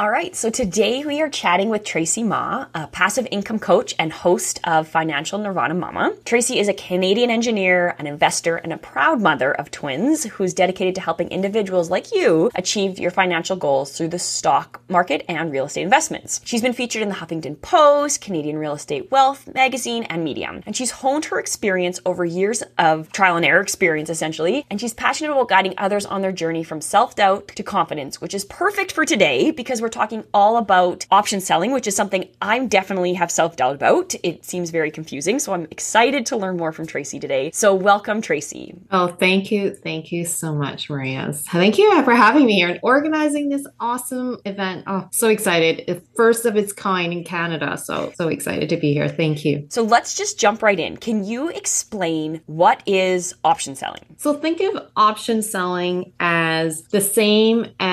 All right, so today we are chatting with Tracy Ma, a passive income coach and host of Financial Nirvana Mama. Tracy is a Canadian engineer, an investor, and a proud mother of twins who's dedicated to helping individuals like you achieve your financial goals through the stock market and real estate investments. She's been featured in the Huffington Post, Canadian Real Estate Wealth magazine, and Medium. And she's honed her experience over years of trial and error experience, essentially. And she's passionate about guiding others on their journey from self doubt to confidence, which is perfect for today because we're talking all about option selling, which is something I'm definitely have self doubt about. It seems very confusing. So I'm excited to learn more from Tracy today. So welcome, Tracy. Oh, thank you. Thank you so much, Maria. Thank you for having me here and organizing this awesome event. Oh, so excited. It's first of its kind in Canada. So, so excited to be here. Thank you. So let's just jump right in. Can you explain what is option selling? So think of option selling as the same as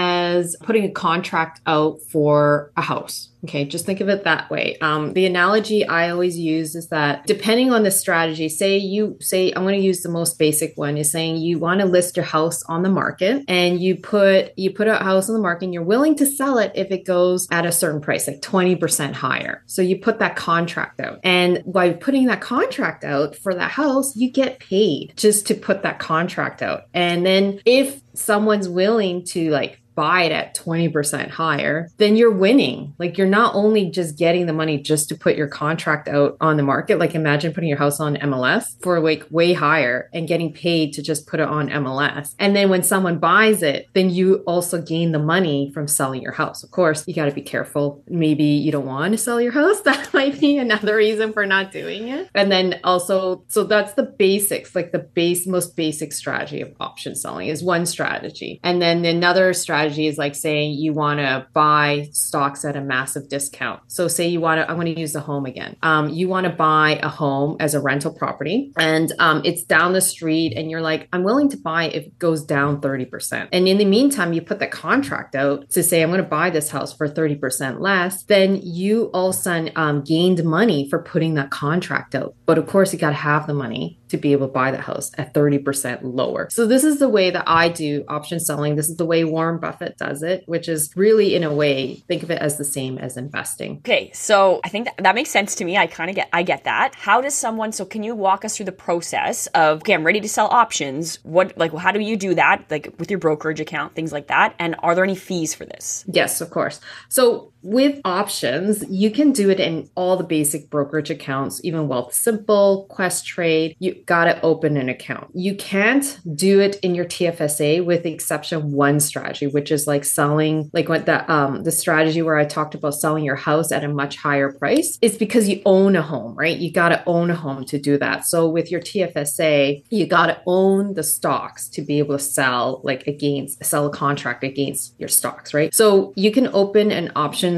putting a contract out for a house. Okay, just think of it that way. Um, the analogy I always use is that depending on the strategy, say you say, I'm going to use the most basic one is saying you want to list your house on the market and you put, you put a house on the market and you're willing to sell it if it goes at a certain price, like 20% higher. So you put that contract out. And by putting that contract out for that house, you get paid just to put that contract out. And then if someone's willing to like buy it at 20% higher, then you're winning. Like you're not only just getting the money just to put your contract out on the market. Like imagine putting your house on MLS for like way higher and getting paid to just put it on MLS. And then when someone buys it, then you also gain the money from selling your house. Of course, you got to be careful. Maybe you don't want to sell your house. That might be another reason for not doing it. And then also, so that's the basics, like the base, most basic strategy of option selling is one strategy. And then another strategy strategy is like saying you want to buy stocks at a massive discount. So say you want to, I'm going to use the home again. Um, you want to buy a home as a rental property and um, it's down the street and you're like, I'm willing to buy if it goes down 30%. And in the meantime, you put the contract out to say, I'm going to buy this house for 30% less. Then you all of a sudden um, gained money for putting that contract out. But of course, you got to have the money to be able to buy the house at 30% lower. So this is the way that I do option selling. This is the way Warren Buffett does it, which is really in a way, think of it as the same as investing. Okay, so I think that, that makes sense to me. I kind of get I get that. How does someone so can you walk us through the process of okay, I'm ready to sell options. What like how do you do that? Like with your brokerage account, things like that. And are there any fees for this? Yes, of course. So with options, you can do it in all the basic brokerage accounts, even Wealthsimple, Questrade. You got to open an account. You can't do it in your TFSA with the exception of one strategy, which is like selling, like what the um the strategy where I talked about selling your house at a much higher price. It's because you own a home, right? You got to own a home to do that. So with your TFSA, you got to own the stocks to be able to sell like against sell a contract against your stocks, right? So you can open an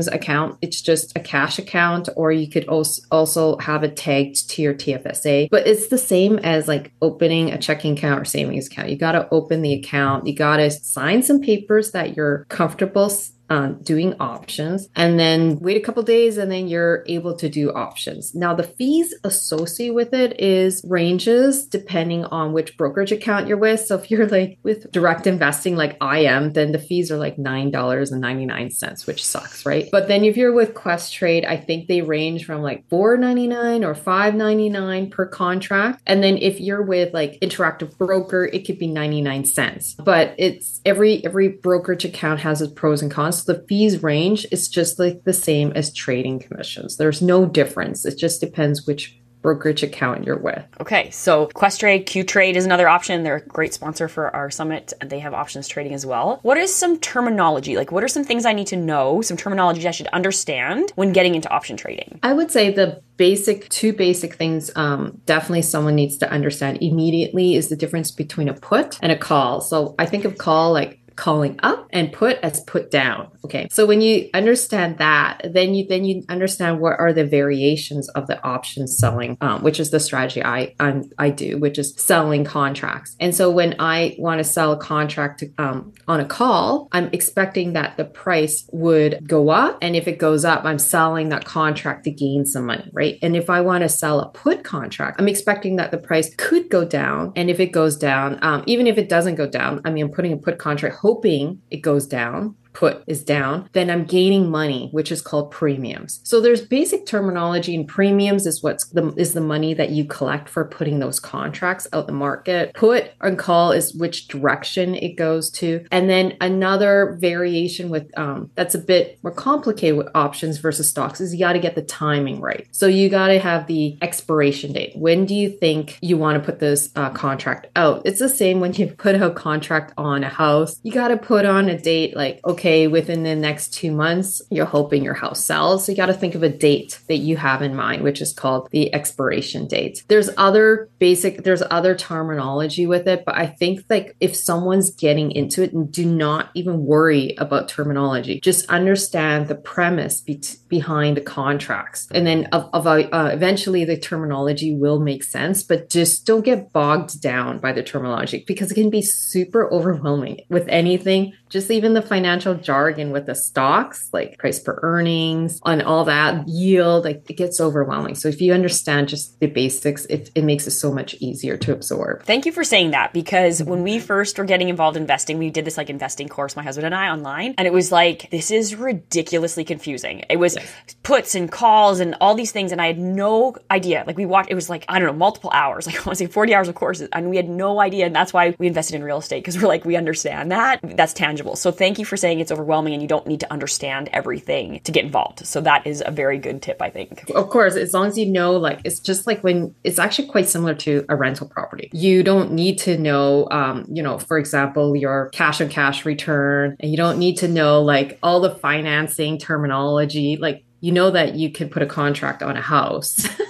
account. It's just a cash account, or you could also have it tagged to your TFSA. But it's the same as like opening a checking account or savings account. You got to open the account. You got to sign some papers that you're comfortable um, doing options and then wait a couple days and then you're able to do options. Now the fees associated with it is ranges depending on which brokerage account you're with. So if you're like with direct investing like I am, then the fees are like $9.99, which sucks, right? But then if you're with Questrade, I think they range from like $4.99 or $5.99 per contract. And then if you're with like Interactive Broker, it could be 99 cents. But it's every every brokerage account has its pros and cons the fees range is just like the same as trading commissions. There's no difference. It just depends which brokerage account you're with. Okay, so Questrade, Qtrade is another option. They're a great sponsor for our summit, and they have options trading as well. What is some terminology? Like, what are some things I need to know, some terminology I should understand when getting into option trading? I would say the basic, two basic things um, definitely someone needs to understand immediately is the difference between a put and a call. So I think of call like calling up and put as put down. Okay. So when you understand that, then you then you understand what are the variations of the option selling, um, which is the strategy I I'm, i do, which is selling contracts. And so when I want to sell a contract to, um, on a call, I'm expecting that the price would go up, and if it goes up, I'm selling that contract to gain some money, right? And if I want to sell a put contract, I'm expecting that the price could go down, and if it goes down, um, even if it doesn't go down, I mean, I'm putting a put contract hoping it goes down put is down, then I'm gaining money, which is called premiums. So there's basic terminology and premiums is what's the is the money that you collect for putting those contracts out the market. Put and call is which direction it goes to. And then another variation with um, that's a bit more complicated with options versus stocks is you got to get the timing right. So you got to have the expiration date. When do you think you want to put this uh, contract out? It's the same when you put a contract on a house. You got to put on a date like, okay, within the next two months, you're hoping your house sells. So you got to think of a date that you have in mind, which is called the expiration date. There's other basic, there's other terminology with it, but I think like if someone's getting into it, and do not even worry about terminology. Just understand the premise be- behind the contracts. And then of, of uh, eventually the terminology will make sense, but just don't get bogged down by the terminology because it can be super overwhelming with anything just even the financial jargon with the stocks, like price per earnings and all that yield, like it gets overwhelming. So if you understand just the basics, it, it makes it so much easier to absorb. Thank you for saying that because when we first were getting involved in investing, we did this like investing course, my husband and I online, and it was like, this is ridiculously confusing. It was yes. puts and calls and all these things, and I had no idea. Like we watched, it was like, I don't know, multiple hours, like I want to say 40 hours of courses, and we had no idea. And that's why we invested in real estate because we're like, we understand that. That's tangible tangible. So thank you for saying it's overwhelming and you don't need to understand everything to get involved. So that is a very good tip, I think. Of course, as long as you know, like, it's just like when it's actually quite similar to a rental property. You don't need to know, um, you know, for example, your cash on cash return, and you don't need to know like all the financing terminology. Like, you know that you can put a contract on a house.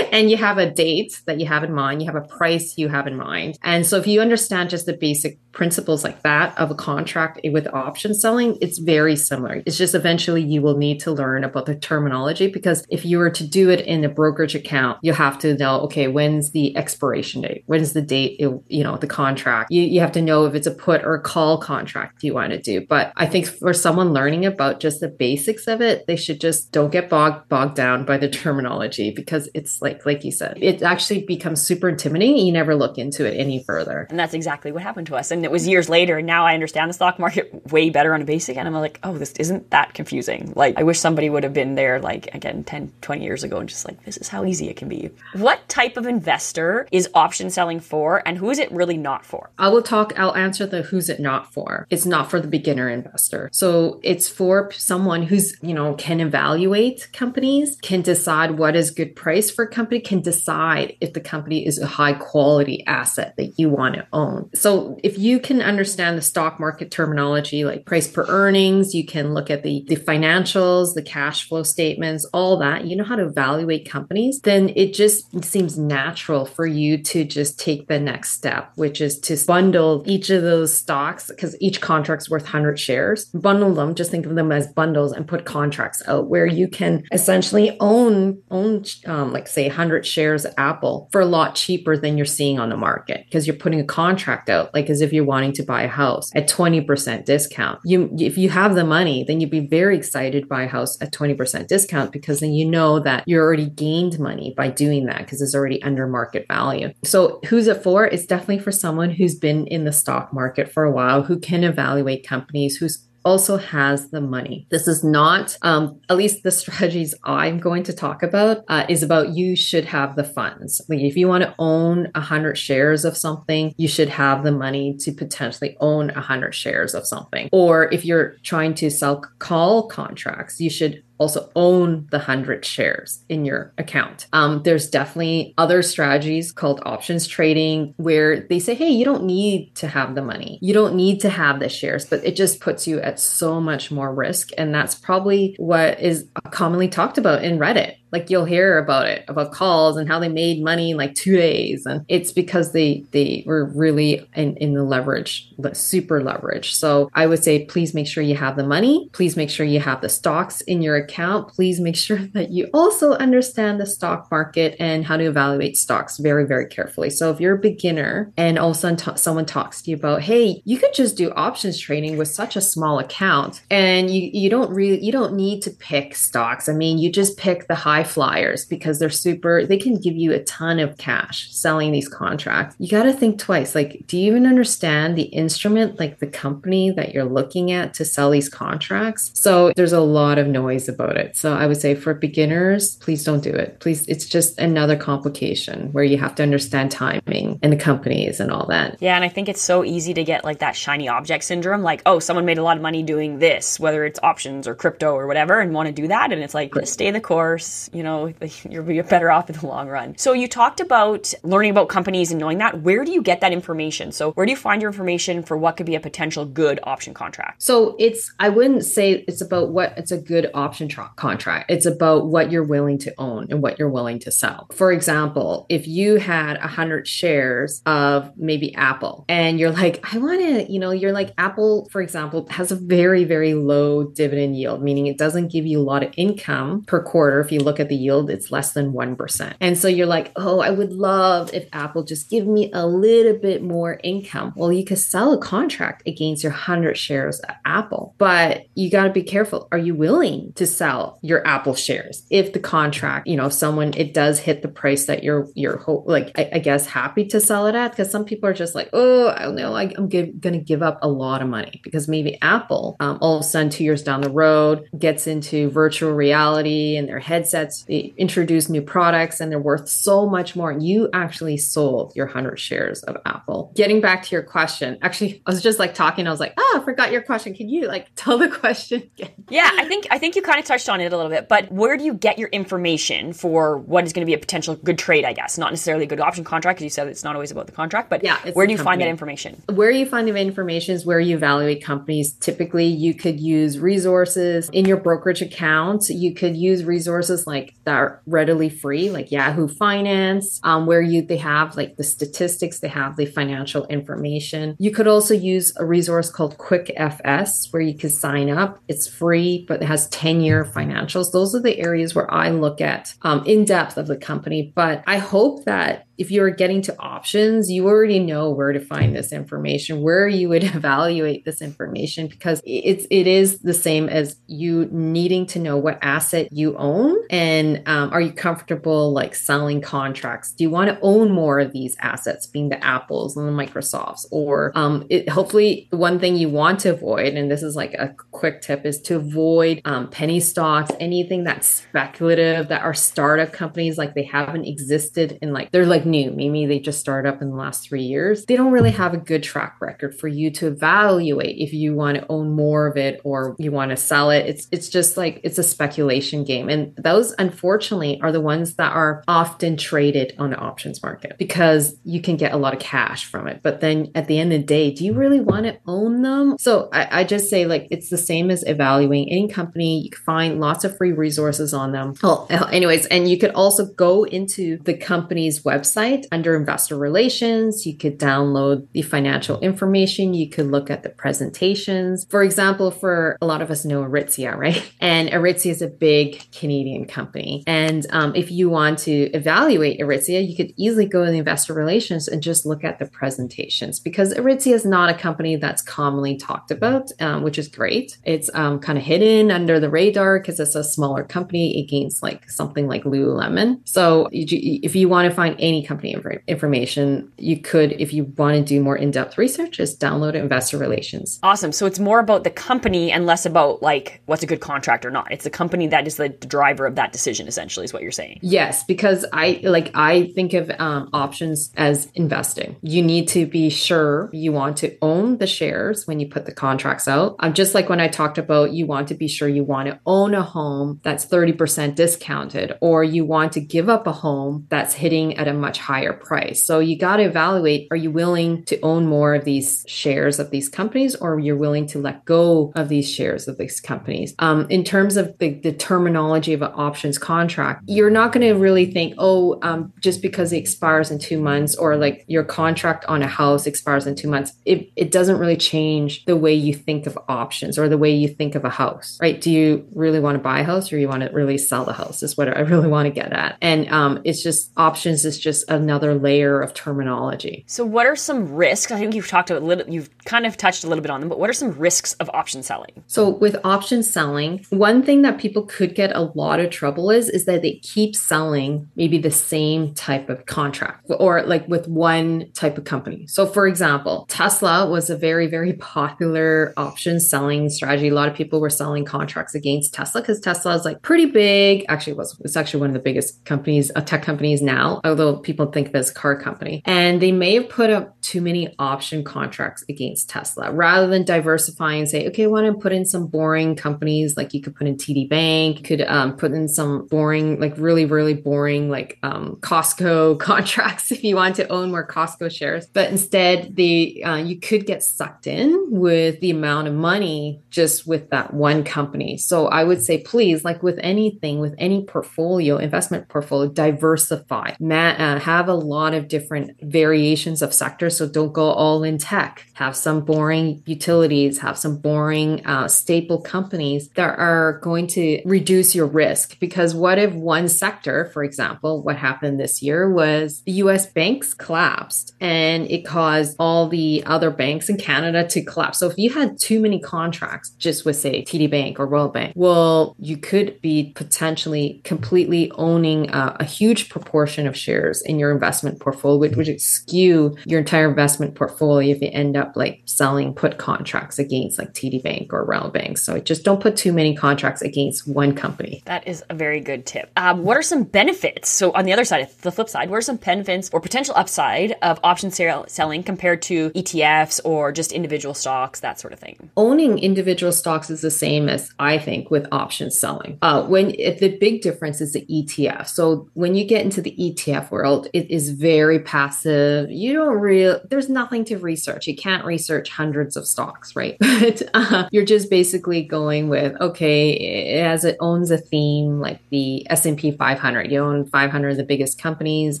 and you have a date that you have in mind, you have a price you have in mind. And so if you understand just the basic principles like that of a contract with option selling, it's very similar. It's just eventually you will need to learn about the terminology because if you were to do it in a brokerage account, you have to know, okay, when's the expiration date? When's the date, it, you know, the contract? You, you have to know if it's a put or call contract you want to do. But I think for someone learning about just the basics of it, they should just don't get bogged, bogged down by the terminology because it's like, like you said, it actually becomes super intimidating. You never look into it any further. And that's exactly what happened to us. And it was years later and now i understand the stock market way better on a basic and i'm like oh this isn't that confusing like i wish somebody would have been there like again 10 20 years ago and just like this is how easy it can be what type of investor is option selling for and who is it really not for i will talk i'll answer the who's it not for it's not for the beginner investor so it's for someone who's you know can evaluate companies can decide what is good price for a company can decide if the company is a high quality asset that you want to own. So if you can understand the stock market terminology like price per earnings, you can look at the, the financials, the cash flow statements, all that, you know how to evaluate companies, then it just seems natural for you to just take the next step, which is to bundle each of those stocks because each contract's worth 100 shares, bundle them, just think of them as bundles and put contracts out where you can essentially own, own um, like say 100 shares Apple for a lot cheaper than you're seeing on the market because you're putting a contract out, like as if you're you're wanting to buy a house at 20% discount. You if you have the money, then you'd be very excited to buy a house at 20% discount because then you know that you already gained money by doing that because it's already under market value. So who's it for? It's definitely for someone who's been in the stock market for a while, who can evaluate companies, who's also has the money. This is not, um, at least the strategies I'm going to talk about uh, is about you should have the funds. Like if you want to own 100 shares of something, you should have the money to potentially own 100 shares of something. Or if you're trying to sell call contracts, you should also own the 100 shares in your account. Um, there's definitely other strategies called options trading where they say, hey, you don't need to have the money. You don't need to have the shares, but it just puts you at so much more risk. And that's probably what is commonly talked about in Reddit like you'll hear about it about calls and how they made money in like two days. And it's because they they were really in, in the leverage super leverage. So i would say please make sure you have the money. Please make sure you have the stocks in your account. Please make sure that you also understand the stock market and how to evaluate stocks very very carefully. So if you're a beginner and all of a sudden t- someone talks to you about hey you could just do options trading with such a small account and you you don't really you don't need to pick stocks. I mean you just pick the high high flyers because they're super, they can give you a ton of cash selling these contracts. You got to think twice. Like, do you even understand the instrument, like the company that you're looking at to sell these contracts? So there's a lot of noise about it. So I would say for beginners, please don't do it. Please, it's just another complication where you have to understand timing and the companies and all that. Yeah. And I think it's so easy to get like that shiny object syndrome, like, oh, someone made a lot of money doing this, whether it's options or crypto or whatever, and want to do that. And it's like, right. stay the course, you know, you'll be better off in the long run. So you talked about learning about companies and knowing that. Where do you get that information? So where do you find your information for what could be a potential good option contract? So it's, I wouldn't say it's about what it's a good option tra- contract. It's about what you're willing to own and what you're willing to sell. For example, if you had a hundred shares of maybe Apple and you're like, I want to, you know, you're like Apple, for example, has a very, very low dividend yield, meaning it doesn't give you a lot of income per quarter. If you look at the yield, it's less than 1%. And so you're like, oh, I would love if Apple just give me a little bit more income. Well, you could sell a contract against your 100 shares of Apple, but you got to be careful. Are you willing to sell your Apple shares if the contract, you know, if someone, it does hit the price that you're, you're like, I, I guess, happy to sell it at? Because some people are just like, oh, I don't know, I, I'm going to give up a lot of money because maybe Apple, um, all of a sudden, two years down the road, gets into virtual reality and their headsets they eh, introduce new products and they're worth so much more. You actually sold your 100 shares of Apple. Getting back to your question, actually, I was just like talking. I was like, oh, I forgot your question. Can you like tell the question again? Yeah, I think I think you kind of touched on it a little bit. But where do you get your information for what is going to be a potential good trade? I guess not necessarily a good option contract, because you said it's not always about the contract. But yeah, where do you company. find that information? Where you find the information is where you evaluate companies. Typically, you could use resources in your brokerage account. You could use resources like that are readily free, like Yahoo Finance, um, where you they have like the statistics, they have the financial information. You could also use a resource called QuickFS, where you can sign up. It's free, but it has 10 year financials. Those are the areas where I look at um, in depth of the company. But I hope that if you are getting to options, you already know where to find this information, where you would evaluate this information, because it's it is the same as you needing to know what asset you own and um, are you comfortable like selling contracts? Do you want to own more of these assets, being the Apples and the Microsofts, or um, it, hopefully one thing you want to avoid, and this is like a quick tip, is to avoid um, penny stocks, anything that's speculative, that are startup companies like they haven't existed in like they're like new. Maybe they just started up in the last three years. They don't really have a good track record for you to evaluate if you want to own more of it or you want to sell it. It's it's just like it's a speculation game. And those unfortunately are the ones that are often traded on the options market because you can get a lot of cash from it. But then at the end of the day, do you really want to own them? So I, I just say like it's the same as evaluating any company. You can find lots of free resources on them. Well, anyways, and you could also go into the company's website website under investor relations. You could download the financial information. You could look at the presentations. For example, for a lot of us know Aritzia, right? And Aritzia is a big Canadian company. And um, if you want to evaluate Aritzia, you could easily go to the investor relations and just look at the presentations because Aritzia is not a company that's commonly talked about, um, which is great. It's um, kind of hidden under the radar because it's a smaller company against like something like Lululemon. So if you want to find any company information, you could, if you want to do more in depth research, just download Investor Relations. Awesome. So it's more about the company and less about like what's a good contract or not. It's the company that is the driver of that decision, essentially, is what you're saying. Yes, because I like, I think of um, options as investing. You need to be sure you want to own the shares when you put the contracts out. Um, just like when I talked about, you want to be sure you want to own a home that's 30% discounted, or you want to give up a home that's hitting at a much higher price. So you got to evaluate are you willing to own more of these shares of these companies or you're willing to let go of these shares of these companies? Um, in terms of the, the, terminology of an options contract, you're not going to really think, oh, um, just because it expires in two months or like your contract on a house expires in two months, it, it doesn't really change the way you think of options or the way you think of a house, right? Do you really want to buy a house or you want to really sell the house is what I really want to get at. And um, it's just options is just just another layer of terminology. So, what are some risks? I think you've talked a little, you've kind of touched a little bit on them, but what are some risks of option selling? So, with option selling, one thing that people could get a lot of trouble is is that they keep selling maybe the same type of contract or like with one type of company. So, for example, Tesla was a very very popular option selling strategy. A lot of people were selling contracts against Tesla because Tesla is like pretty big. Actually, it was it's actually one of the biggest companies, uh, tech companies now, although people think of as a car company. And they may have put up too many option contracts against Tesla rather than diversifying and say, okay, I want to put in some boring companies like you could put in TD Bank, you could um, put in some boring, like really, really boring, like um, Costco contracts if you want to own more Costco shares. But instead, the uh, you could get sucked in with the amount of money just with that one company. So I would say, please, like with anything, with any portfolio, investment portfolio, diversify. Ma- uh, have a lot of different variations of sectors. So don't go all in tech. Have some boring utilities. Have some boring uh, staple companies that are going to reduce your risk. Because what if one sector, for example, what happened this year was the US banks collapsed and it caused all the other banks in Canada to collapse. So if you had too many contracts just with, say, TD Bank or Royal Bank, well, you could be potentially completely owning a, a huge proportion of shares in your investment portfolio, which would skew your entire investment portfolio if you end up like selling put contracts against like TD Bank or Royal Bank. So just don't put too many contracts against one company. That is a very good tip. Um, what are some benefits? So on the other side, the flip side, what are some benefits or potential upside of option sale- selling compared to ETFs or just individual stocks, that sort of thing? Owning individual stocks is the same as I think with option selling. Uh, when if the big difference is the ETF. So when you get into the ETF world, it is very passive. You don't real there's nothing to research. You can't research hundreds of stocks, right? but uh, you're just basically going with okay, as it owns a theme like the S&P 500. You own 500 of the biggest companies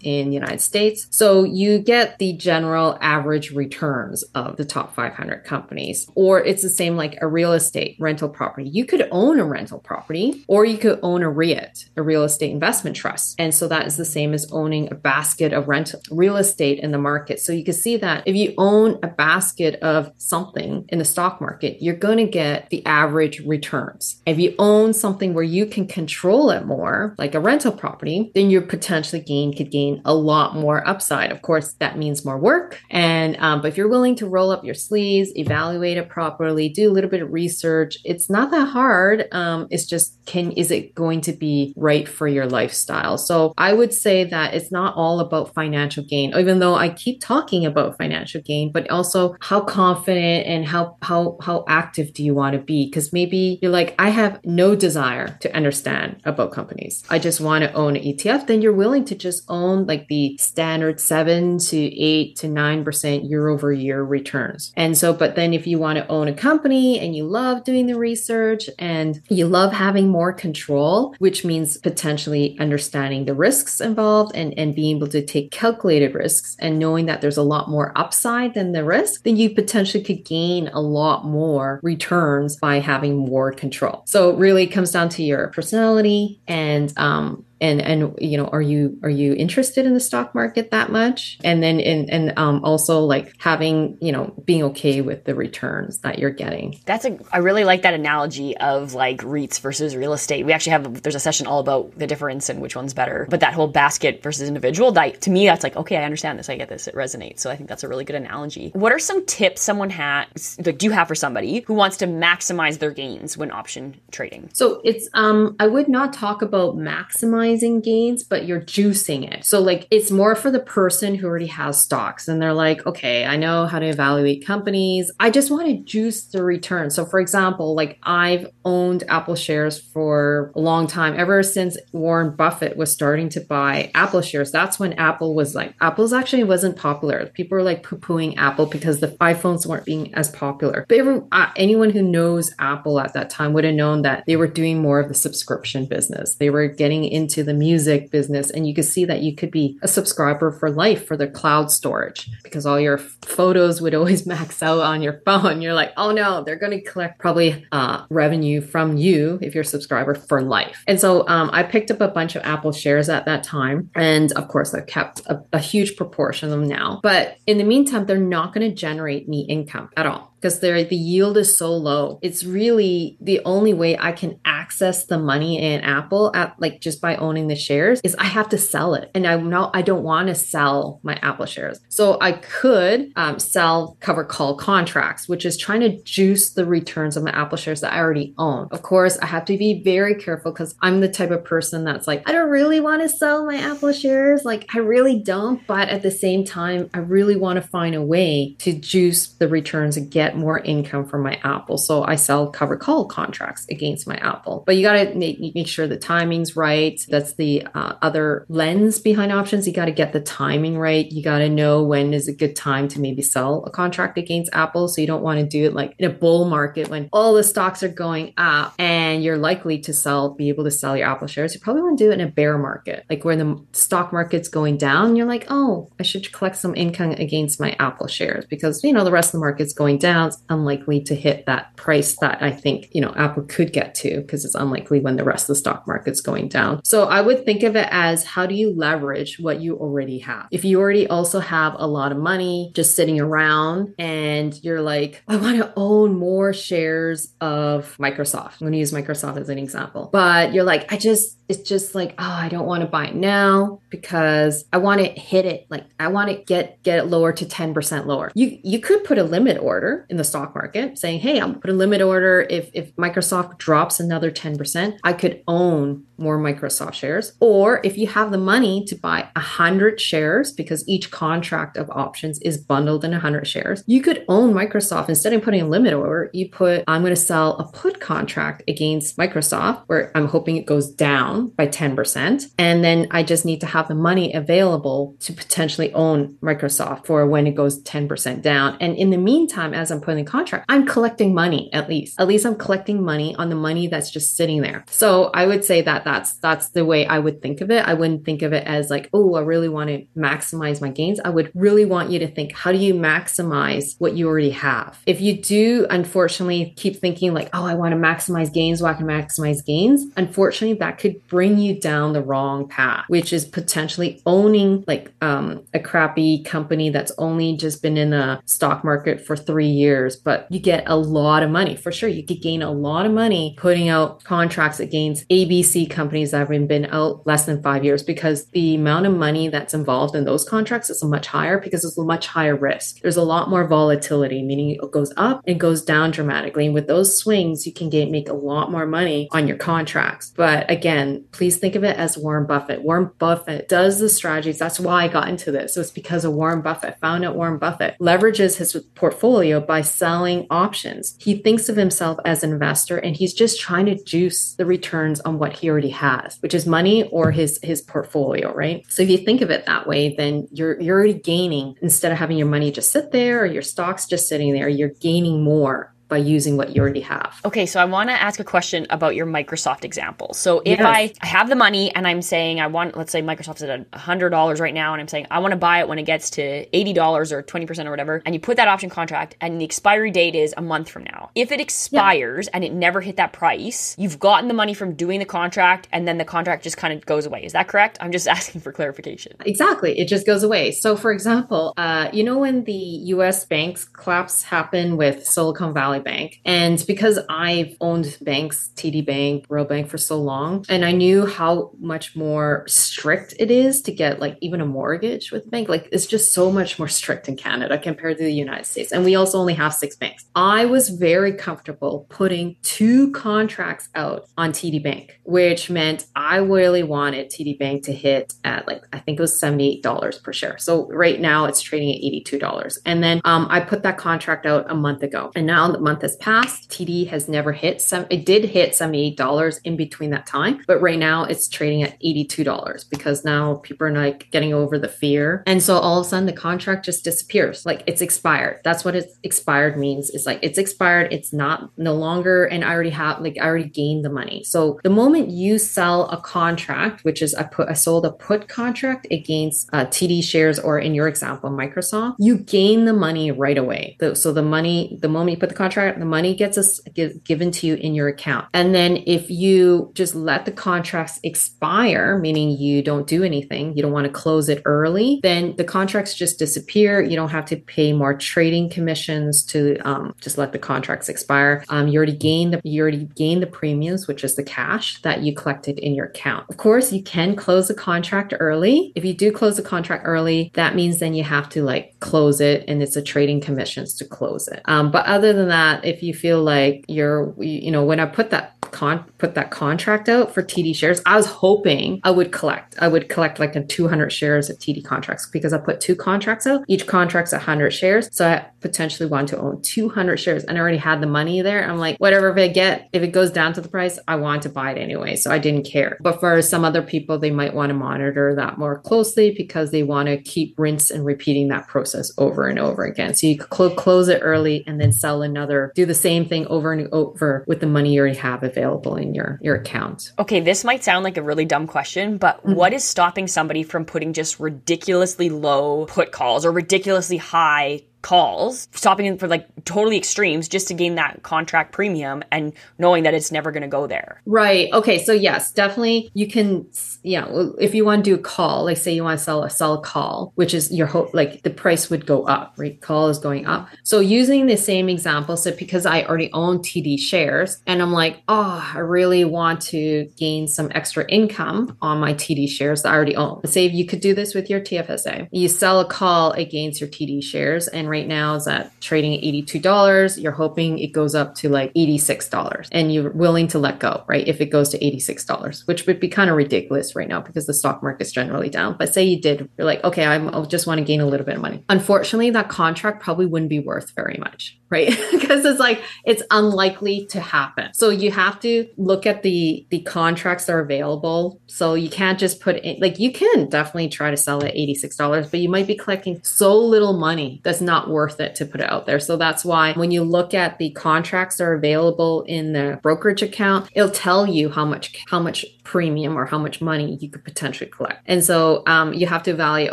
in the United States. So you get the general average returns of the top 500 companies. Or it's the same like a real estate rental property. You could own a rental property or you could own a REIT, a real estate investment trust. And so that is the same as owning a basket of rental real estate in the market. So you can see that if you own a basket of something in the stock market, you're going to get the average returns. If you own something where you can control it more, like a rental property, then your potentially gain could gain a lot more upside. Of course, that means more work. And um, but if you're willing to roll up your sleeves, evaluate it properly, do a little bit of research, it's not that hard. Um, it's just can is it going to be right for your lifestyle? So I would say that it's not all about financial gain, even though I keep talking about financial gain, but also how confident and how how how active do you want to be? Because maybe you're like, I have no desire to understand about companies. I just want to own an ETF. Then you're willing to just own like the standard seven to eight to nine percent year over year returns. And so, but then if you want to own a company and you love doing the research and you love having more control, which means potentially understanding the risks involved and, and being able to take calculated risks and knowing that there's a lot more upside than the risk, then you potentially could gain a lot more returns by having more control. So it really comes down to your personality and um, and and you know are you are you interested in the stock market that much? And then and and um, also like having you know being okay with the returns that you're getting. That's a i really like that analogy of like reits versus real estate. We actually have there's a session all about the difference and which one's better. But that whole basket versus individual that to me that's like okay i understand this. I get this. It resonates. So i think that's a really good analogy. What are some tips someone has like do you have for somebody who wants to maximize their gains when option trading? So it's um i would not talk about maximizing maximizing gains, but you're juicing it. So, like, it's more for the person who already has stocks and they're like, okay, I know how to evaluate companies. I just want to juice the return. So, for example, like, I've owned Apple shares for a long time, ever since Warren Buffett was starting to buy Apple shares. That's when Apple was like, Apple's actually wasn't popular. People were like poo pooing Apple because the iPhones weren't being as popular. But uh, anyone who knows Apple at that time would have known that they were doing more of the subscription business. They were getting into into the music business and you could see that you could be a subscriber for life for the cloud storage because all your photos would always max out on your phone. You're like, oh no, they're going to collect probably uh, revenue from you if you're a subscriber for life. And so um, I picked up a bunch of Apple shares at that time. And of course, I've kept a, a huge proportion of them now. But in the meantime, they're not going to generate me income at all because they the yield is so low. It's really the only way I can access the money in Apple at like just by owning the shares is I have to sell it. And I'm not, I don't want to sell my Apple shares. So I could um, sell cover call contracts, which is trying to juice the returns of my Apple shares that I already own. Of course, I have to be very careful because I'm the type of person that's like, I don't really want to sell my Apple shares. Like, I really don't. But at the same time, I really want to find a way to juice the returns and get more income from my Apple. So I sell cover call contracts against my Apple. But you got to make, make sure the timing's right. That's the uh, other lens behind options. You got to get the timing right. You got to know when is a good time to maybe sell a contract against Apple. So you don't want to do it like in a bull market when all the stocks are going up and you're likely to sell, be able to sell your Apple shares. You probably want to do it in a bear market, like where the stock market's going down. You're like, oh, I should collect some income against my Apple shares because, you know, the rest of the market's going down unlikely to hit that price that I think, you know, Apple could get to because it's unlikely when the rest of the stock market's going down. So I would think of it as how do you leverage what you already have? If you already also have a lot of money just sitting around and you're like, I want to own more shares of Microsoft. I'm going to use Microsoft as an example. But you're like, I just it's just like oh i don't want to buy it now because i want to hit it like i want to get get it lower to 10% lower you you could put a limit order in the stock market saying hey i'll put a limit order. If if microsoft drops another 10% i could own more Microsoft shares. Or if you have the money to buy 100 shares, because each contract of options is bundled in 100 shares, you could own Microsoft. Instead of putting a limit order, you put, I'm going to sell a put contract against Microsoft, where I'm hoping it goes down by 10%. And then I just need to have the money available to potentially own Microsoft for when it goes 10% down. And in the meantime, as I'm putting the contract, I'm collecting money at least. At least I'm collecting money on the money that's just sitting there. So I would say that that's that's the way I would think of it. I wouldn't think of it as like, oh, I really want to maximize my gains. I would really want you to think, how do you maximize what you already have? If you do, unfortunately, keep thinking like, oh, I want to maximize gains, well, I can maximize gains. Unfortunately, that could bring you down the wrong path, which is potentially owning like um, a crappy company that's only just been in the stock market for three years, but you get a lot of money. For sure, you could gain a lot of money putting out contracts against ABC companies that have been out less than five years because the amount of money that's involved in those contracts is much higher because it's a much higher risk. There's a lot more volatility, meaning it goes up and goes down dramatically. And with those swings, you can get make a lot more money on your contracts. But again, please think of it as Warren Buffett. Warren Buffett does the strategies. That's why I got into this. So it's because of Warren Buffett. Found out Warren Buffett leverages his portfolio by selling options. He thinks of himself as an investor and he's just trying to juice the returns on what he already already has, which is money or his his portfolio, right? So if you think of it that way, then you're you're already gaining instead of having your money just sit there or your stocks just sitting there, you're gaining more by using what you already have. Okay, so I want to ask a question about your Microsoft example. So if yes. I have the money and I'm saying I want, let's say Microsoft's at $100 right now, and I'm saying I want to buy it when it gets to $80 or 20% or whatever, and you put that option contract and the expiry date is a month from now. If it expires yeah. and it never hit that price, you've gotten the money from doing the contract and then the contract just kind of goes away. Is that correct? I'm just asking for clarification. Exactly. It just goes away. So for example, uh, you know when the US banks collapse happened with Silicon Valley Valley Bank. And because I've owned banks, TD Bank, Royal Bank for so long, and I knew how much more strict it is to get like even a mortgage with a bank, like it's just so much more strict in Canada compared to the United States. And we also only have six banks. I was very comfortable putting two contracts out on TD Bank, which meant I really wanted TD Bank to hit at like, I think it was $78 per share. So right now it's trading at $82. And then um, I put that contract out a month ago. And now month has passed. TD has never hit some. It did hit $78 in between that time, but right now it's trading at $82 because now people are like getting over the fear. And so all of a sudden the contract just disappears. Like it's expired. That's what it's expired means. It's like it's expired. It's not no longer, and I already have like I already gained the money. So the moment you sell a contract, which is I put I sold a put contract against uh, TD shares, or in your example, Microsoft, you gain the money right away. So the money, the moment you put the contract, the money gets us given to you in your account. And then if you just let the contracts expire, meaning you don't do anything, you don't want to close it early, then the contracts just disappear. You don't have to pay more trading commissions to um, just let the contracts expire. Um, you already gained the you already gained the premiums, which is the cash that you collected in your account. Of course, you can close the contract early. If you do close the contract early, that means then you have to like close it, and it's a trading commissions to close it. Um, but other than that, if you feel like you're, you know, when I put that con put that contract out for TD shares, I was hoping I would collect. I would collect like a 200 shares of TD contracts because I put two contracts out. Each contract's 100 shares, so I potentially want to own 200 shares, and I already had the money there. I'm like, whatever if I get, if it goes down to the price, I want to buy it anyway, so I didn't care. But for some other people, they might want to monitor that more closely because they want to keep rinse and repeating that process over and over again. So you cl- close it early and then sell another, do the same thing over and over with the money you already have available in your your account. Okay, this might sound like a really dumb question, but mm-hmm. what is stopping somebody from putting just ridiculously low put calls or ridiculously high calls, stopping in for like totally extremes just to gain that contract premium and knowing that it's never going to go there. Right. Okay. So yes, definitely you can, you know, if you want to do a call, like say you want to sell a sell call, which is your hope, like the price would go up, right? Call is going up. So using the same example, so because I already own TD shares and I'm like, oh, I really want to gain some extra income on my TD shares that I already own. Say if you could do this with your TFSA. You sell a call against your TD shares and right now is at trading at $82. You're hoping it goes up to like $86 and you're willing to let go, right? If it goes to $86, which would be kind of ridiculous right now because the stock market's generally down. But say you did, you're like, okay, I'm, I just want to gain a little bit of money. Unfortunately, that contract probably wouldn't be worth very much right because it's like it's unlikely to happen so you have to look at the the contracts that are available so you can't just put in like you can definitely try to sell at $86 but you might be collecting so little money that's not worth it to put it out there. So that's why when you look at the contracts that are available in the brokerage account it'll tell you how much how much premium or how much money you could potentially collect. And so um, you have to evaluate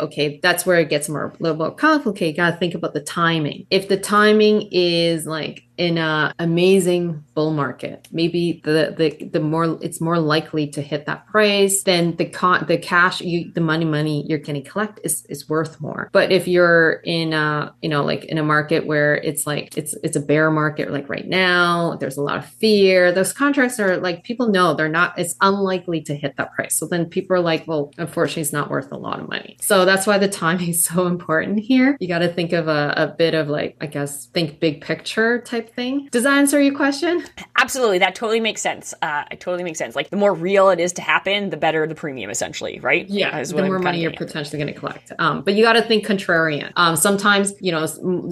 okay that's where it gets more a little more complicated. You got to think about the timing. If the timing is like in a amazing bull market maybe the the the more it's more likely to hit that price then the con the cash you the money money you're to collect is is worth more. But if you're in a you know like in a market where it's like it's it's a bear market like right now there's a lot of fear those contracts are like people know they're not it's unlikely to hit that price so then people are like well unfortunately it's not worth a lot of money so that's why the timing is so important here you got to think of a, a bit of like i guess think big picture type type thing. Does that answer your question? Absolutely. That totally makes sense. Uh, it totally makes sense. Like the more real it is to happen, the better the premium, essentially, right? Yeah. The more money you're potentially going to collect. Um, but you got to think contrarian. Um, sometimes, you know,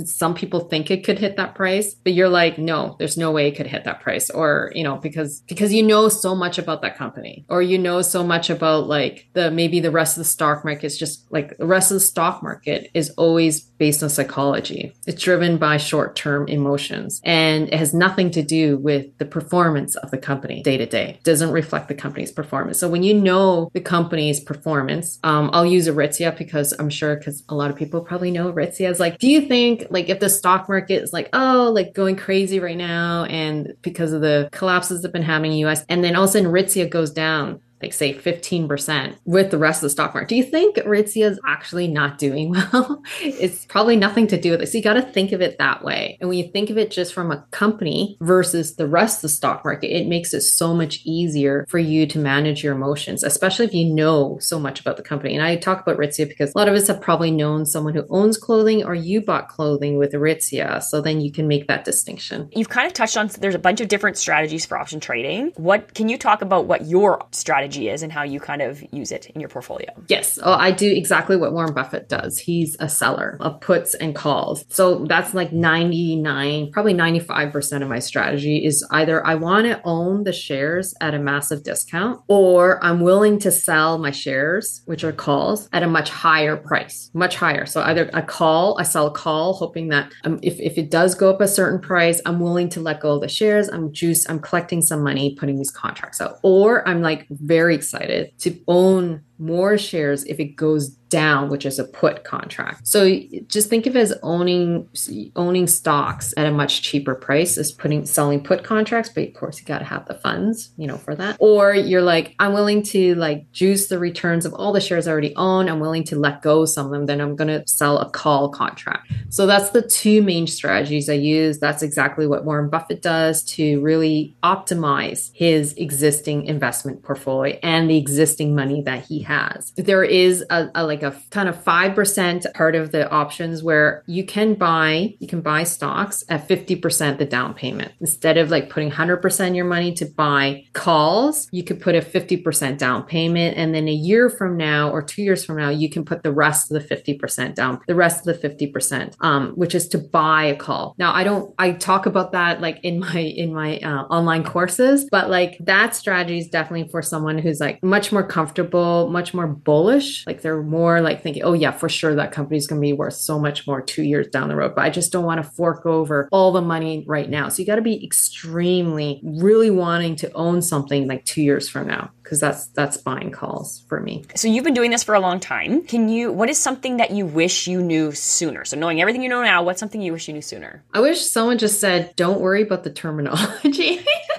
some people think it could hit that price, but you're like, no, there's no way it could hit that price. Or, you know, because, because you know so much about that company or you know so much about like the, maybe the rest of the stock market is just like the rest of the stock market is always based on psychology. It's driven by short term emotions and it has nothing to do with the performance of the company day to day. Doesn't reflect the company's performance. So when you know the company's performance, um, I'll use Aritzia because I'm sure because a lot of people probably know Aritzia is like, do you think like if the stock market is like, oh, like going crazy right now and because of the collapses that have been happening in the US, and then all of a sudden Aritzia goes down, like say 15% with the rest of the stock market. Do you think Aritzia is actually not doing well? it's probably nothing to do with it. So you got to think of it that way. And when you think of it just from a company versus the rest of the stock market, it makes it so much easier for you to manage your emotions, especially if you know so much about the company. And I talk about Aritzia because a lot of us have probably known someone who owns clothing or you bought clothing with Aritzia. So then you can make that distinction. You've kind of touched on there's a bunch of different strategies for option trading. What can you talk about what your strategy strategy is and how you kind of use it in your portfolio. Yes. Oh, I do exactly what Warren Buffett does. He's a seller of puts and calls. So that's like 99, probably 95% of my strategy is either I want to own the shares at a massive discount or I'm willing to sell my shares, which are calls, at a much higher price, much higher. So either a call, I sell a call, hoping that um, if, if it does go up a certain price, I'm willing to let go of the shares. I'm juice, I'm collecting some money, putting these contracts out. Or I'm like very excited to own more shares if it goes down, which is a put contract. So just think of it as owning owning stocks at a much cheaper price as putting selling put contracts, but of course you got to have the funds, you know, for that. Or you're like, I'm willing to like juice the returns of all the shares I already own. I'm willing to let go some of them. Then I'm going to sell a call contract. So that's the two main strategies I use. That's exactly what Warren Buffett does to really optimize his existing investment portfolio and the existing money that he has. There is a, a like a kind of 5% part of the options where you can buy, you can buy stocks at 50% the down payment. Instead of like putting 100% your money to buy calls, you could put a 50% down payment. And then a year from now or two years from now, you can put the rest of the 50% down, the rest of the 50%, um, which is to buy a call. Now, I don't, I talk about that like in my, in my uh, online courses, but like that strategy is definitely for someone who's like much more comfortable, much much more bullish. Like they're more like thinking, oh, yeah, for sure that company's going to be worth so much more two years down the road. But I just don't want to fork over all the money right now. So you got to be extremely, really wanting to own something like two years from now because that's that's buying calls for me. So you've been doing this for a long time. Can you what is something that you wish you knew sooner? So knowing everything you know now, what's something you wish you knew sooner? I wish someone just said, "Don't worry about the terminology."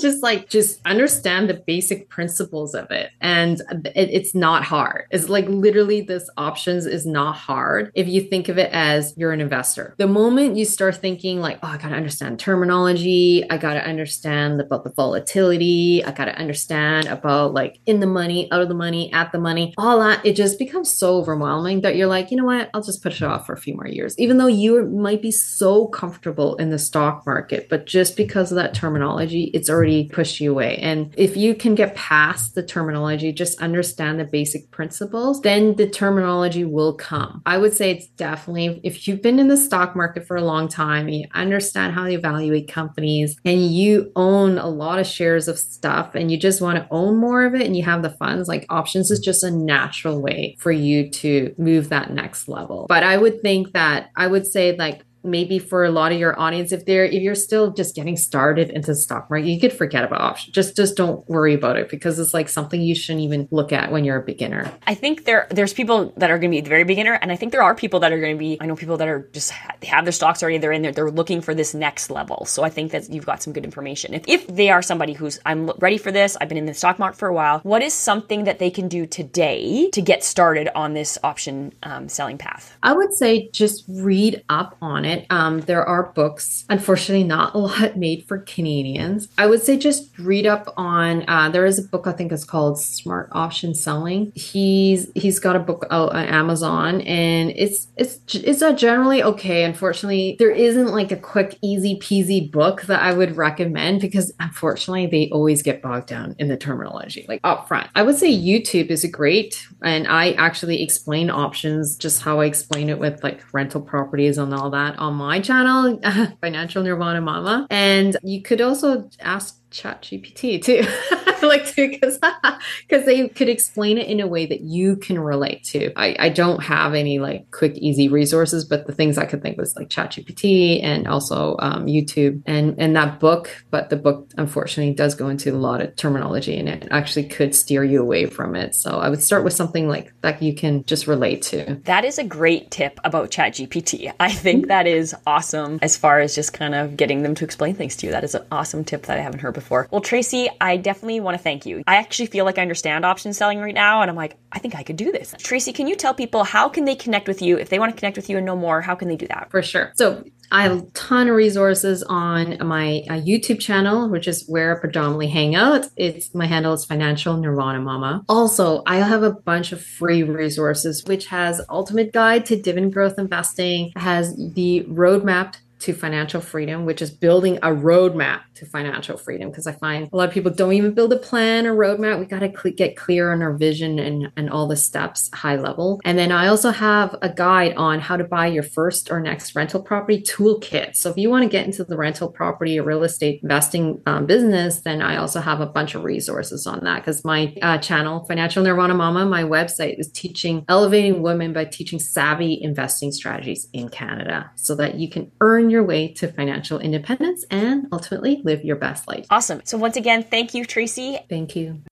just like just understand the basic principles of it and it, it's not hard it's like literally this options is not hard if you think of it as you're an investor the moment you start thinking like oh i gotta understand terminology i gotta understand about the volatility i gotta understand about like in the money out of the money at the money all that it just becomes so overwhelming that you're like you know what i'll just put it off for a few more years even though you might be so comfortable in the stock market but just because of that terminology it's already pushed you away. And if you can get past the terminology, just understand the basic principles, then the terminology will come. I would say it's definitely, if you've been in the stock market for a long time, and you understand how to evaluate companies, and you own a lot of shares of stuff, and you just want to own more of it, and you have the funds, like options is just a natural way for you to move that next level. But I would think that I would say, like, maybe for a lot of your audience if they're if you're still just getting started into the stock market you could forget about options. Just just don't worry about it because it's like something you shouldn't even look at when you're a beginner. I think there there's people that are going to be the very beginner and i think there are people that are going to be i know people that are just they have their stocks already they're in there they're looking for this next level. So i think that you've got some good information. If, if they are somebody who's i'm ready for this i've been in the stock market for a while what is something that they can do today to get started on this option um, selling path? I would say just read up on it it. Um, there are books, unfortunately, not a lot made for Canadians. I would say just read up on. Uh, there is a book I think it's called Smart Option Selling. He's he's got a book out on Amazon, and it's it's it's a generally okay. Unfortunately, there isn't like a quick, easy peasy book that I would recommend because unfortunately they always get bogged down in the terminology, like up front. I would say YouTube is a great, and I actually explain options just how I explain it with like rental properties and all that on my channel, Financial Nirvana Mama. And you could also ask chat gpt too. Like to because because they could explain it in a way that you can relate to. I, I don't have any like quick easy resources but the things i could think was like chat gpt and also um, youtube and and that book but the book unfortunately does go into a lot of terminology and it actually could steer you away from it. So i would start with something like that you can just relate to. That is a great tip about chat gpt i think that is awesome as far as just kind of getting them to explain things to you. That is an awesome tip that i haven't heard before before. Well, Tracy, I definitely want to thank you. I actually feel like I understand option selling right now, and I'm like, I think I could do this. Tracy, can you tell people how can they connect with you if they want to connect with you and know more? How can they do that? For sure. So I have a ton of resources on my uh, YouTube channel, which is where I predominantly hang out. It's my handle is Financial Nirvana Mama. Also, I have a bunch of free resources, which has Ultimate Guide to Dividend Growth Investing, has the Roadmap to financial freedom, which is building a roadmap to financial freedom. Because I find a lot of people don't even build a plan or roadmap. We got to cl- get clear on our vision and, and all the steps high level. And then I also have a guide on how to buy your first or next rental property toolkit. So if you want to get into the rental property or real estate investing um, business, then I also have a bunch of resources on that because my uh, channel, Financial Nirvana Mama, my website is teaching elevating women by teaching savvy investing strategies in Canada so that you can earn your way to financial independence and ultimately live your best life. Awesome. So, once again, thank you, Tracy. Thank you.